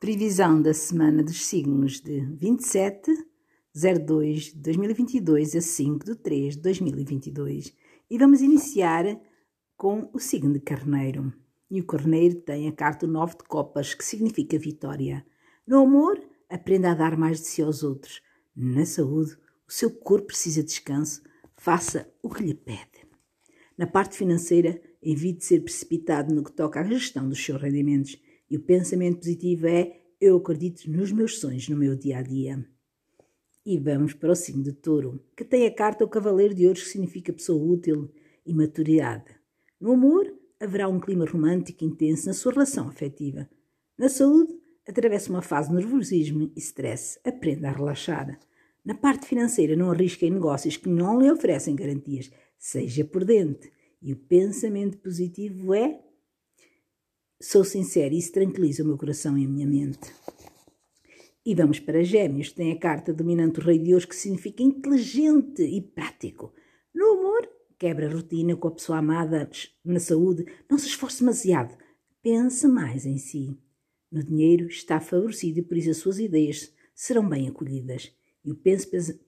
Previsão da semana dos signos de 27 02 de 2022 a 5 de 3 de 2022. E vamos iniciar com o signo de Carneiro. E o Carneiro tem a carta 9 de Copas, que significa vitória. No amor, aprenda a dar mais de si aos outros. Na saúde, o seu corpo precisa de descanso. Faça o que lhe pede. Na parte financeira, evite ser precipitado no que toca à gestão dos seus rendimentos e o pensamento positivo é: eu acredito nos meus sonhos no meu dia a dia. E vamos para o signo de touro, que tem a carta o Cavaleiro de Ouros, que significa pessoa útil e maturidade. No amor, haverá um clima romântico intenso na sua relação afetiva. Na saúde, atravessa uma fase de nervosismo e stress. Aprenda a relaxar. Na parte financeira, não arrisque em negócios que não lhe oferecem garantias. Seja prudente. E o pensamento positivo é Sou sincero e isso tranquiliza o meu coração e a minha mente. E vamos para Gêmeos, tem a carta dominante do Rei de Deus, que significa inteligente e prático. No amor, quebra a rotina com a pessoa amada. Na saúde, não se esforce demasiado. Pense mais em si. No dinheiro, está favorecido e por isso as suas ideias serão bem acolhidas. E o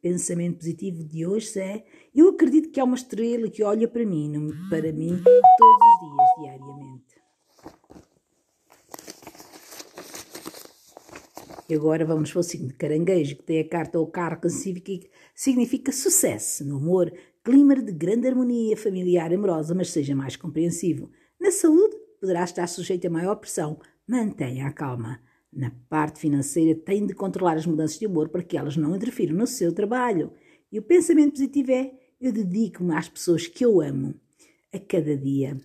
pensamento positivo de hoje é: eu acredito que há uma estrela que olha para mim, para mim, todos os dias, diariamente. E agora vamos para o signo de caranguejo, que tem a carta ao carro, que significa, significa sucesso no amor, clima de grande harmonia familiar amorosa, mas seja mais compreensivo. Na saúde, poderá estar sujeito a maior pressão, mantenha a calma. Na parte financeira, tem de controlar as mudanças de humor para que elas não interfiram no seu trabalho. E o pensamento positivo é: eu dedico-me às pessoas que eu amo a cada dia.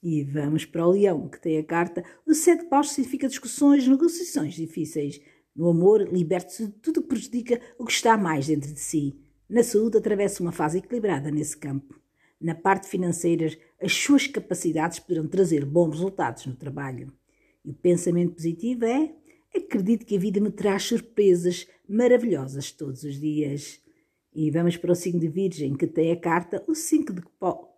E vamos para o leão, que tem a carta: o sete paus significa discussões, negociações difíceis. No amor, liberte-se de tudo que prejudica o que está mais dentro de si. Na saúde, atravessa uma fase equilibrada nesse campo. Na parte financeira, as suas capacidades poderão trazer bons resultados no trabalho. E o pensamento positivo é: acredito que a vida me traz surpresas maravilhosas todos os dias. E vamos para o signo de Virgem, que tem a carta o 5 de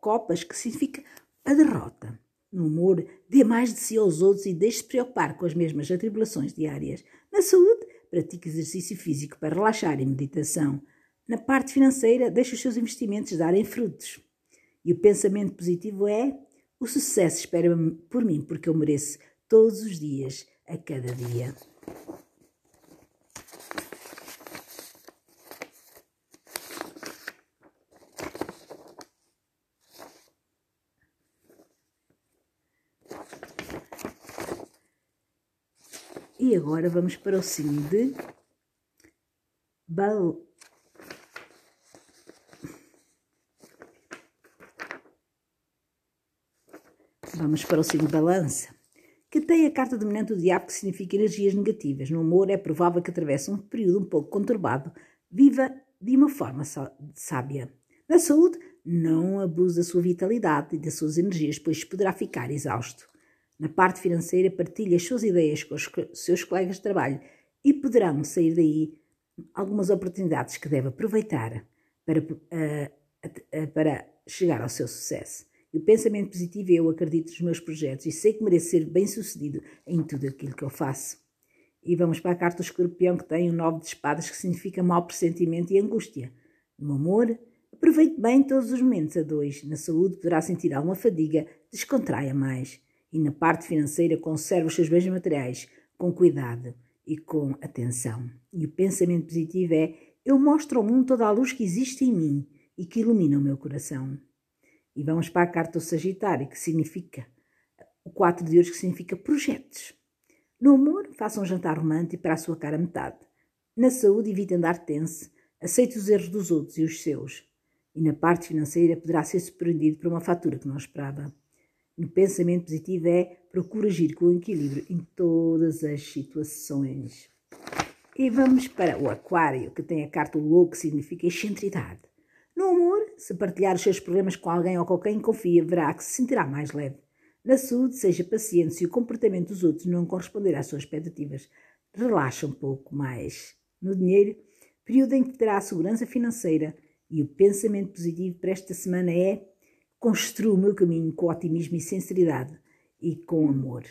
copas, que significa a derrota. No amor, dê mais de si aos outros e deixe-se preocupar com as mesmas atribulações diárias. Na saúde, pratique exercício físico para relaxar e meditação. Na parte financeira, deixe os seus investimentos darem frutos. E o pensamento positivo é: o sucesso espera por mim, porque eu mereço todos os dias, a cada dia. E agora vamos para o signo de Bal... Vamos para o signo Balança, que tem a carta dominante do diabo, que significa energias negativas. No amor, é provável que atravesse um período um pouco conturbado. Viva de uma forma sábia. Na saúde, não abuse da sua vitalidade e das suas energias, pois poderá ficar exausto. Na parte financeira, partilhe as suas ideias com os seus colegas de trabalho e poderão sair daí algumas oportunidades que deve aproveitar para, uh, para chegar ao seu sucesso. E o pensamento positivo é eu acredito nos meus projetos e sei que mereço ser bem sucedido em tudo aquilo que eu faço. E vamos para a carta do escorpião que tem o nove de espadas que significa mau pressentimento e angústia. No amor, aproveite bem todos os momentos a dois. Na saúde poderá sentir alguma fadiga, descontraia mais e na parte financeira conserva os seus bens materiais com cuidado e com atenção. E o pensamento positivo é: eu mostro ao mundo toda a luz que existe em mim e que ilumina o meu coração. E vamos para a carta do Sagitário, que significa o 4 de hoje, que significa projetos. No amor, faça um jantar romântico para a sua cara metade. Na saúde, evite andar tenso, aceite os erros dos outros e os seus. E na parte financeira, poderá ser surpreendido por uma fatura que não esperava. No pensamento positivo é procura agir com equilíbrio em todas as situações. E vamos para o Aquário, que tem a carta louco, que significa excentridade. No amor, se partilhar os seus problemas com alguém ou com quem confia, verá que se sentirá mais leve. Na saúde, seja paciente se o comportamento dos outros não corresponder às suas expectativas. Relaxa um pouco mais. No dinheiro, período em que terá segurança financeira e o pensamento positivo para esta semana é Construo o meu caminho com otimismo e sinceridade e com amor.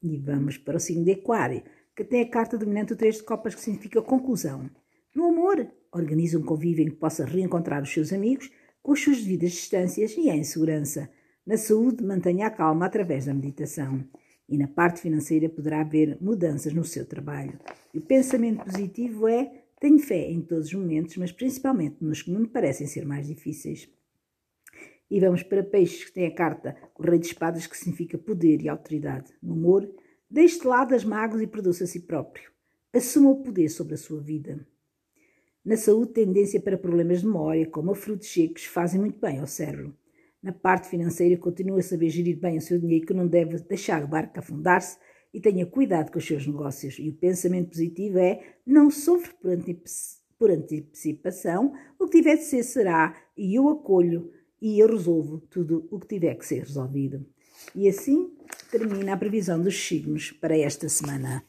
E vamos para o signo de Aquário, que tem a carta dominante o 3 de copas, que significa conclusão. No amor, organiza um convívio em que possa reencontrar os seus amigos com as suas devidas distâncias e em segurança. Na saúde, mantenha a calma através da meditação. E na parte financeira poderá haver mudanças no seu trabalho. E o pensamento positivo é: tenho fé em todos os momentos, mas principalmente nos que me parecem ser mais difíceis. E vamos para peixes, que tem a carta o Rei de Espadas, que significa poder e autoridade. No amor, deixe de lado as mágoas e perdoe-se a si próprio. Assuma o poder sobre a sua vida. Na saúde, tendência para problemas de memória, como a frutos secos, fazem muito bem ao cérebro. Na parte financeira, continue a saber gerir bem o seu dinheiro, que não deve deixar o barco afundar-se e tenha cuidado com os seus negócios. E o pensamento positivo é: não sofre por antecipação, o que tiver de ser será, e eu acolho e eu resolvo tudo o que tiver que ser resolvido. E assim termina a previsão dos signos para esta semana.